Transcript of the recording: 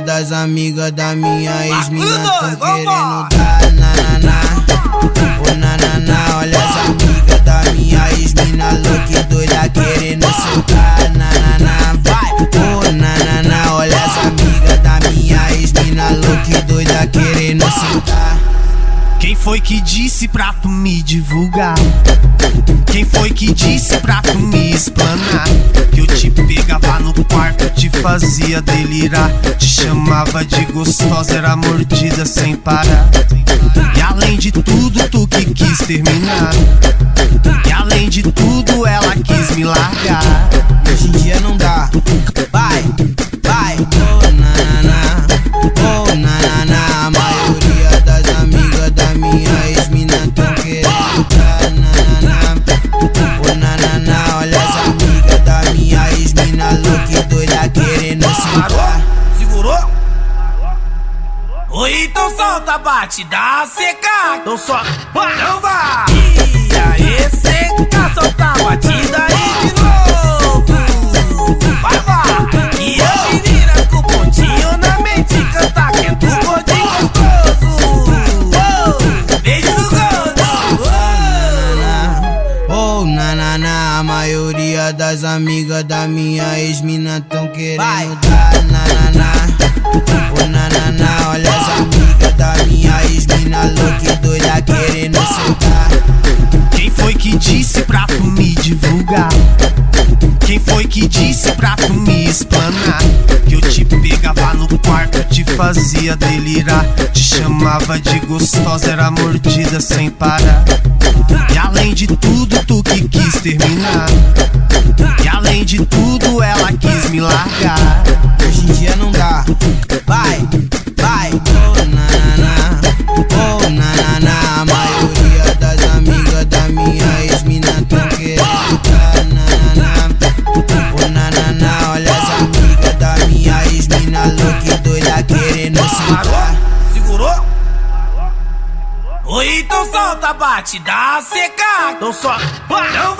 das amigas da minha ex-mina tão querendo dar nananá. Ô nananá, olha as amigas da minha ex-mina louca e doida querendo soltar nananá. Vai, ô nananá, olha as amigas da minha ex-mina louca e doida querendo soltar. Quem foi que disse pra tu me divulgar? Quem foi que disse pra tu me explanar? Que eu te pegava no fazia delirar. Te chamava de gostosa, era mordida sem parar. E além de tudo, tu que quis terminar. E além de tudo, ela quis me largar. Hoje em dia não dá. Vai, vai, sentar. Segurou? Oi, então solta, bate, dá seca. Então só, não vai. E aí, seca, solta a maioria das amigas da minha ex-mina tão querendo dar nananá. Oh nananá, olha as amigas da minha ex-mina louca e doida querendo soltar. Quem foi que disse pra tu me divulgar? Quem foi que disse pra tu me explanar? Que eu te pegava no quarto, te fazia delirar. Te chamava de gostosa, era mordida sem parar. Além de tudo, tu que quis terminar. E além de tudo, ela quis me largar. Oi, então solta, bate, dá seca. Então só, vai, não